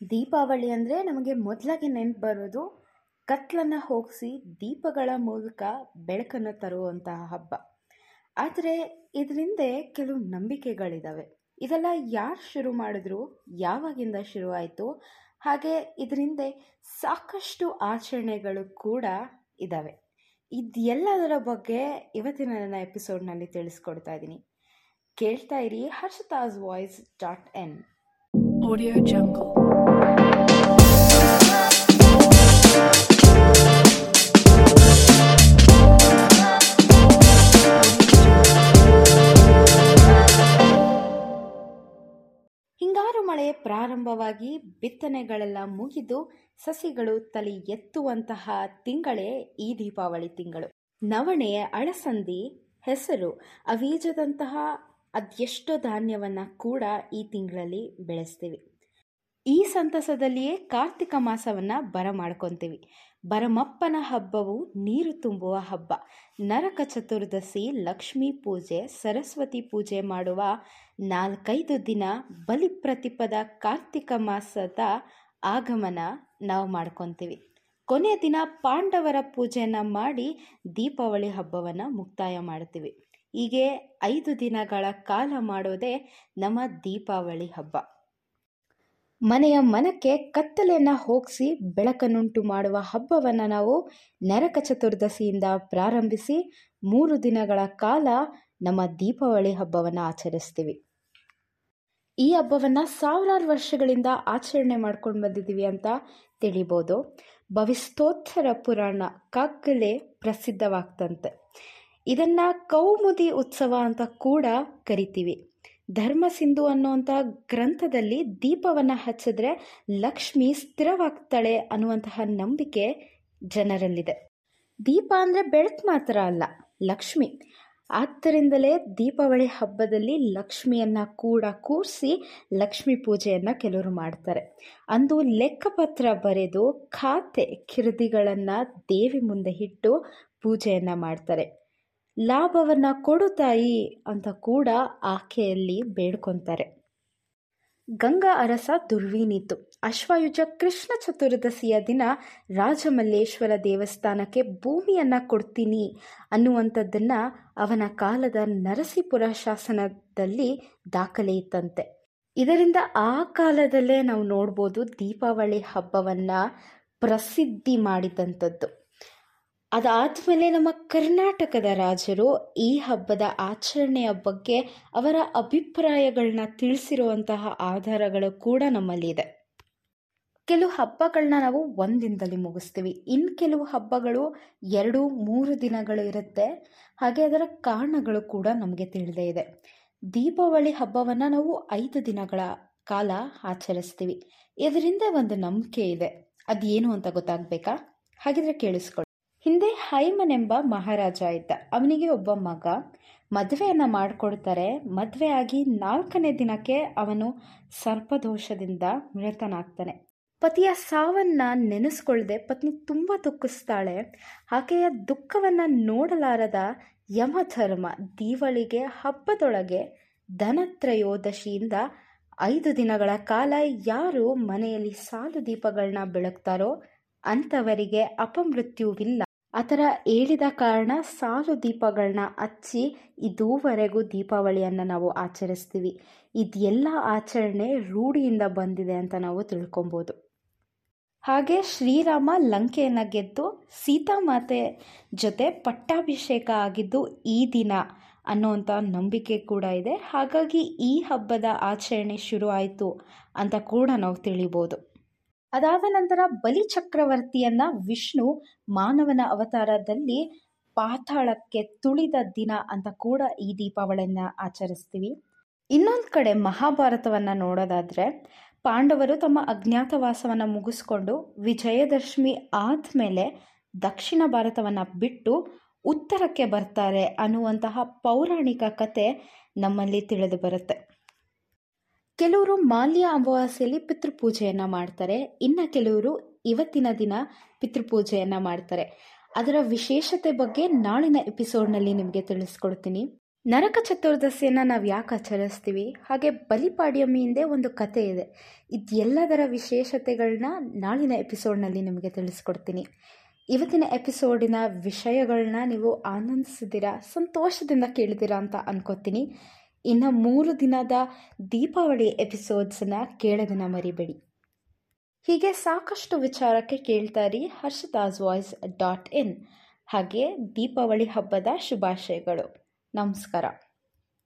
ದೀಪಾವಳಿ ಅಂದರೆ ನಮಗೆ ಮೊದಲಾಗಿ ನೆನಪು ಬರೋದು ಕತ್ಲನ್ನು ಹೋಗಿಸಿ ದೀಪಗಳ ಮೂಲಕ ಬೆಳಕನ್ನು ತರುವಂತಹ ಹಬ್ಬ. ಆದರೆ ಇದರಿಂದ ಕೆಲವು ನಂಬಿಕೆಗಳಿದ್ದಾವೆ ಇದೆಲ್ಲ ಯಾರು ಶುರು ಮಾಡಿದ್ರು, ಯಾವಾಗಿಂದ ಶುರುವಾಯಿತು ಹಾಗೆ ಇದರಿಂದ ಸಾಕಷ್ಟು ಆಚರಣೆಗಳು ಕೂಡ ಇದ್ದಾವೆ ಇದೆಲ್ಲದರ ಬಗ್ಗೆ ಇವತ್ತಿನ ನನ್ನ ಎಪಿಸೋಡ್ನಲ್ಲಿ ತಿಳಿಸ್ಕೊಡ್ತಾ ಇದ್ದೀನಿ. ಕೇಳ್ತಾ ಇರಿ ಹರ್ಷತಾಸ್ voice dot in audio Jungle. ಪ್ರಾರಂಭವಾಗಿ ಬಿತ್ತನೆಗಳೆಲ್ಲ ಮುಗಿದು ಸಸಿಗಳು ತಲೆ ಎತ್ತುವಂತಹ ತಿಂಗಳೇ ಈ ದೀಪಾವಳಿ ತಿಂಗಳು. ನವಣೆ ಅಳಸಂದಿ ಹೆಸರು ಅವೀಜದಂತಹ ಅದೆಷ್ಟೋ ಧಾನ್ಯವನ್ನು ಕೂಡ ಈ ತಿಂಗಳಲ್ಲಿ ಬೆಳೆಸ್ತೀವಿ. ಈ ಸಂತಸದಲ್ಲಿಯೇ ಕಾರ್ತಿಕ ಮಾಸವನ್ನು ಬರಮಾಡ್ಕೊತೀವಿ. ಬರಮಪ್ಪನ ಹಬ್ಬವು ನೀರು ತುಂಬುವ ಹಬ್ಬ. ನರಕ ಚತುರ್ದಶಿ, ಲಕ್ಷ್ಮೀ ಪೂಜೆ, ಸರಸ್ವತಿ ಪೂಜೆ ಮಾಡುವ ನಾಲ್ಕೈದು ದಿನ ಬಲಿ ಪ್ರತಿಪದ ಕಾರ್ತಿಕ ಮಾಸದ ಆಗಮನ ನಾವು ಮಾಡ್ಕೊತೀವಿ. ಕೊನೆಯ ದಿನ ಪಾಂಡವರ ಪೂಜೆಯನ್ನು ಮಾಡಿ ದೀಪಾವಳಿ ಹಬ್ಬವನ್ನು ಮುಕ್ತಾಯ ಮಾಡ್ತೀವಿ. ಹೀಗೆ ಐದು ದಿನಗಳ ಕಾಲ ಮಾಡೋದೇ ನಮ್ಮ ದೀಪಾವಳಿ ಹಬ್ಬ. ಮನೆಯ ಮನಕ್ಕೆ ಕತ್ತಲೆಯನ್ನು ಹೋಗಿಸಿ ಬೆಳಕನ್ನುಂಟು ಮಾಡುವ ಹಬ್ಬವನ್ನು ನಾವು ನರಕ ಚತುರ್ದಶಿಯಿಂದ ಪ್ರಾರಂಭಿಸಿ ಮೂರು ದಿನಗಳ ಕಾಲ ನಮ್ಮ ದೀಪಾವಳಿ ಹಬ್ಬವನ್ನು ಆಚರಿಸ್ತೀವಿ. ಈ ಹಬ್ಬವನ್ನು ಸಾವಿರಾರು ವರ್ಷಗಳಿಂದ ಆಚರಣೆ ಮಾಡ್ಕೊಂಡು ಬಂದಿದ್ದೀವಿ ಅಂತ ತಿಳಿಬೋದು. ಭವಿಸ್ತೋತ್ತರ ಪುರಾಣ ಕಗ್ಗಲೆ ಪ್ರಸಿದ್ಧವಾಗ್ತಂತೆ. ಇದನ್ನು ಕೌಮುದಿ ಉತ್ಸವ ಅಂತ ಕೂಡ ಕರಿತೀವಿ. ಧರ್ಮ ಸಿಂಧು ಅನ್ನುವಂತಹ ಗ್ರಂಥದಲ್ಲಿ ದೀಪವನ್ನು ಹಚ್ಚಿದ್ರೆ ಲಕ್ಷ್ಮಿ ಸ್ಥಿರವಾಗ್ತಾಳೆ ಅನ್ನುವಂತಹ ನಂಬಿಕೆ ಜನರಲ್ಲಿದೆ. ದೀಪ ಅಂದರೆ ಬೆಳಕು ಮಾತ್ರ ಅಲ್ಲ, ಲಕ್ಷ್ಮಿ. ಆದ್ದರಿಂದಲೇ ದೀಪಾವಳಿ ಹಬ್ಬದಲ್ಲಿ ಲಕ್ಷ್ಮಿಯನ್ನು ಕೂಡ ಕೂರಿಸಿ ಲಕ್ಷ್ಮಿ ಪೂಜೆಯನ್ನು ಕೆಲವರು ಮಾಡ್ತಾರೆ. ಅಂದು ಲೆಕ್ಕಪತ್ರ ಬರೆದು, ಖಾತೆ ಕಿರದಿಗಳನ್ನು ದೇವಿ ಮುಂದೆ ಇಟ್ಟು ಪೂಜೆಯನ್ನು ಮಾಡ್ತಾರೆ. ಲಾಭವನ್ನು ಕೊಡು ಅಂತ ಕೂಡ ಆಕೆಯಲ್ಲಿ ಬೇಡ್ಕೊತಾರೆ. ಗಂಗಾ ಅರಸ ದುರ್ವೀನಿತು. ಅಶ್ವಾಯುಜ ಕೃಷ್ಣ ಚತುರ್ದಶಿಯ ದಿನ ರಾಜಮಲ್ಲೇಶ್ವರ ದೇವಸ್ಥಾನಕ್ಕೆ ಭೂಮಿಯನ್ನು ಕೊಡ್ತೀನಿ ಅನ್ನುವಂಥದ್ದನ್ನು ಅವನ ಕಾಲದ ನರಸೀಪುರ ಶಾಸನದಲ್ಲಿ ದಾಖಲೆ ಇತ್ತಂತೆ. ಇದರಿಂದ ಆ ಕಾಲದಲ್ಲೇ ನಾವು ನೋಡ್ಬೋದು ದೀಪಾವಳಿ ಹಬ್ಬವನ್ನು ಪ್ರಸಿದ್ಧಿ ಮಾಡಿದಂಥದ್ದು. ಅದಾದಮೇಲೆ ನಮ್ಮ ಕರ್ನಾಟಕದ ರಾಜರು ಈ ಹಬ್ಬದ ಆಚರಣೆಯ ಬಗ್ಗೆ ಅವರ ಅಭಿಪ್ರಾಯಗಳನ್ನ ತಿಳಿಸಿರುವಂತಹ ಆಧಾರಗಳು ಕೂಡ ನಮ್ಮಲ್ಲಿದೆ. ಕೆಲವು ಹಬ್ಬಗಳನ್ನ ನಾವು ಒಂದಿನದಲ್ಲಿ ಮುಗಿಸ್ತೀವಿ. ಇನ್ನು ಕೆಲವು ಹಬ್ಬಗಳು ಎರಡು, ಮೂರು ದಿನಗಳು ಇರುತ್ತೆ. ಹಾಗೆ ಅದರ ಕಾರಣಗಳು ಕೂಡ ನಮಗೆ ತಿಳಿದೇ ಇದೆ. ದೀಪಾವಳಿ ಹಬ್ಬವನ್ನು ನಾವು ಐದು ದಿನಗಳ ಕಾಲ ಆಚರಿಸ್ತೀವಿ. ಇದರಿಂದ ಒಂದು ನಂಬಿಕೆ ಇದೆ. ಅದೇನು ಅಂತ ಗೊತ್ತಾಗಬೇಕಾ? ಹಾಗಿದ್ರೆ ಕೇಳಿಸ್ಕೊಳ್ಳಿ ಹಿಂದೆ ಎಂಬ ಮಹಾರಾಜ ಇದ್ದ. ಅವನಿಗೆ ಒಬ್ಬ ಮಗ. ಮದುವೆಯನ್ನು ಮಾಡಿಕೊಡ್ತಾರೆ. ಆಗಿ ನಾಲ್ಕನೇ ದಿನಕ್ಕೆ ಅವನು ಸರ್ಪದೋಷದಿಂದ ಮೃತನಾಗ್ತಾನೆ ಪತಿಯ ಸಾವನ್ನ ನೆನೆಸ್ಕೊಳ್ಳದೆ ಪತ್ನಿ ತುಂಬ ದುಃಖಿಸ್ತಾಳೆ. ಆಕೆಯ ದುಃಖವನ್ನು ನೋಡಲಾರದ ಯಮಧರ್ಮ ದೀವಳಿಗೆ ಹಬ್ಬದೊಳಗೆ ಧನತ್ರಯೋದಶಿಯಿಂದ ಐದು ದಿನಗಳ ಕಾಲ ಯಾರು ಮನೆಯಲ್ಲಿ ಸಾಲು ದೀಪಗಳನ್ನ ಬೆಳಗ್ತಾರೋ ಅಂಥವರಿಗೆ ಅಪಮೃತ್ಯುವಿಲ್ಲ. ಆ ಥರ ಹೇಳಿದ ಕಾರಣ ಸಾಲು ದೀಪಗಳನ್ನ ಹಚ್ಚಿ ಇದುವರೆಗೂ ದೀಪಾವಳಿಯನ್ನು ನಾವು ಆಚರಿಸ್ತೀವಿ. ಇದೆಲ್ಲ ಆಚರಣೆ ರೂಢಿಯಿಂದ ಬಂದಿದೆ ಅಂತ ನಾವು ತಿಳ್ಕೊಬೋದು. ಹಾಗೆ ಶ್ರೀರಾಮ ಲಂಕೆಯನ್ನು ಗೆದ್ದು ಸೀತಾಮಾತೆ ಜೊತೆ ಪಟ್ಟಾಭಿಷೇಕ ಆಗಿದ್ದು ಈ ದಿನ ಅನ್ನೋವಂಥ ನಂಬಿಕೆ ಕೂಡ ಇದೆ. ಹಾಗಾಗಿ ಈ ಹಬ್ಬದ ಆಚರಣೆ ಶುರು ಆಯಿತು ಅಂತ ಕೂಡ ನಾವು ತಿಳಿಬೋದು. ಅದಾದ ನಂತರ ಬಲಿ ಚಕ್ರವರ್ತಿಯನ್ನ ವಿಷ್ಣು ಮಾನವನ ಅವತಾರದಲ್ಲಿ ಪಾತಾಳಕ್ಕೆ ತುಳಿದ ದಿನ ಅಂತ ಕೂಡ ಈ ದೀಪಾವಳಿಯನ್ನ ಆಚರಿಸ್ತೀವಿ. ಇನ್ನೊಂದು ಕಡೆ ಮಹಾಭಾರತವನ್ನು ನೋಡೋದಾದರೆ ಪಾಂಡವರು ತಮ್ಮ ಅಜ್ಞಾತವಾಸವನ್ನು ಮುಗಿಸ್ಕೊಂಡು ವಿಜಯದಶಮಿ ಆದಮೇಲೆ ದಕ್ಷಿಣ ಭಾರತವನ್ನು ಬಿಟ್ಟು ಉತ್ತರಕ್ಕೆ ಬರ್ತಾರೆ ಅನ್ನುವಂತಹ ಪೌರಾಣಿಕ ಕತೆ ನಮ್ಮಲ್ಲಿ ತಿಳಿದು ಬರುತ್ತೆ. ಕೆಲವರು ಮಾಲ್ಯ ಅಮಾವಾಸ್ಯೆಯಲ್ಲಿ ಪಿತೃಪೂಜೆಯನ್ನು ಮಾಡ್ತಾರೆ. ಇನ್ನು ಕೆಲವರು ಇವತ್ತಿನ ದಿನ ಪಿತೃಪೂಜೆಯನ್ನು ಮಾಡ್ತಾರೆ. ಅದರ ವಿಶೇಷತೆ ಬಗ್ಗೆ ನಾಳಿನ ಎಪಿಸೋಡ್ನಲ್ಲಿ ನಿಮಗೆ ತಿಳಿಸ್ಕೊಡ್ತೀನಿ. ನರಕ ಚತುರ್ದಶಿಯನ್ನು ನಾವು ಯಾಕೆ ಆಚರಿಸ್ತೀವಿ? ಹಾಗೆ ಬಲಿಪಾಡ್ಯಮಿ ಹಿಂದೆ ಒಂದು ಕತೆ ಇದೆ. ಇದೆಲ್ಲದರ ವಿಶೇಷತೆಗಳನ್ನ ನಾಳಿನ ಎಪಿಸೋಡ್ನಲ್ಲಿ ನಿಮಗೆ ತಿಳಿಸ್ಕೊಡ್ತೀನಿ. ಇವತ್ತಿನ ಎಪಿಸೋಡಿನ ವಿಷಯಗಳನ್ನ ನೀವು ಆನಂದಿಸಿದ್ದೀರಾ ಸಂತೋಷದಿಂದ ಕೇಳಿದ್ದೀರಾ ಅಂತ ಅನ್ಕೋತೀನಿ. ಇನ್ನು ಮೂರು ದಿನದ ದೀಪಾವಳಿ ಎಪಿಸೋಡ್ಸನ್ನು ಕೇಳೋದನ್ನು ಮರಿಬೇಡಿ. ಹೀಗೆ ಸಾಕಷ್ಟು ವಿಚಾರಕ್ಕೆ ಕೇಳ್ತಾ ಇರಿ ಹರ್ಷದಾಸ್ ವಾಯ್ಸ್ ಡಾಟ್ ಇನ್ ಹಾಗೆ ದೀಪಾವಳಿ ಹಬ್ಬದ ಶುಭಾಶಯಗಳು. ನಮಸ್ಕಾರ.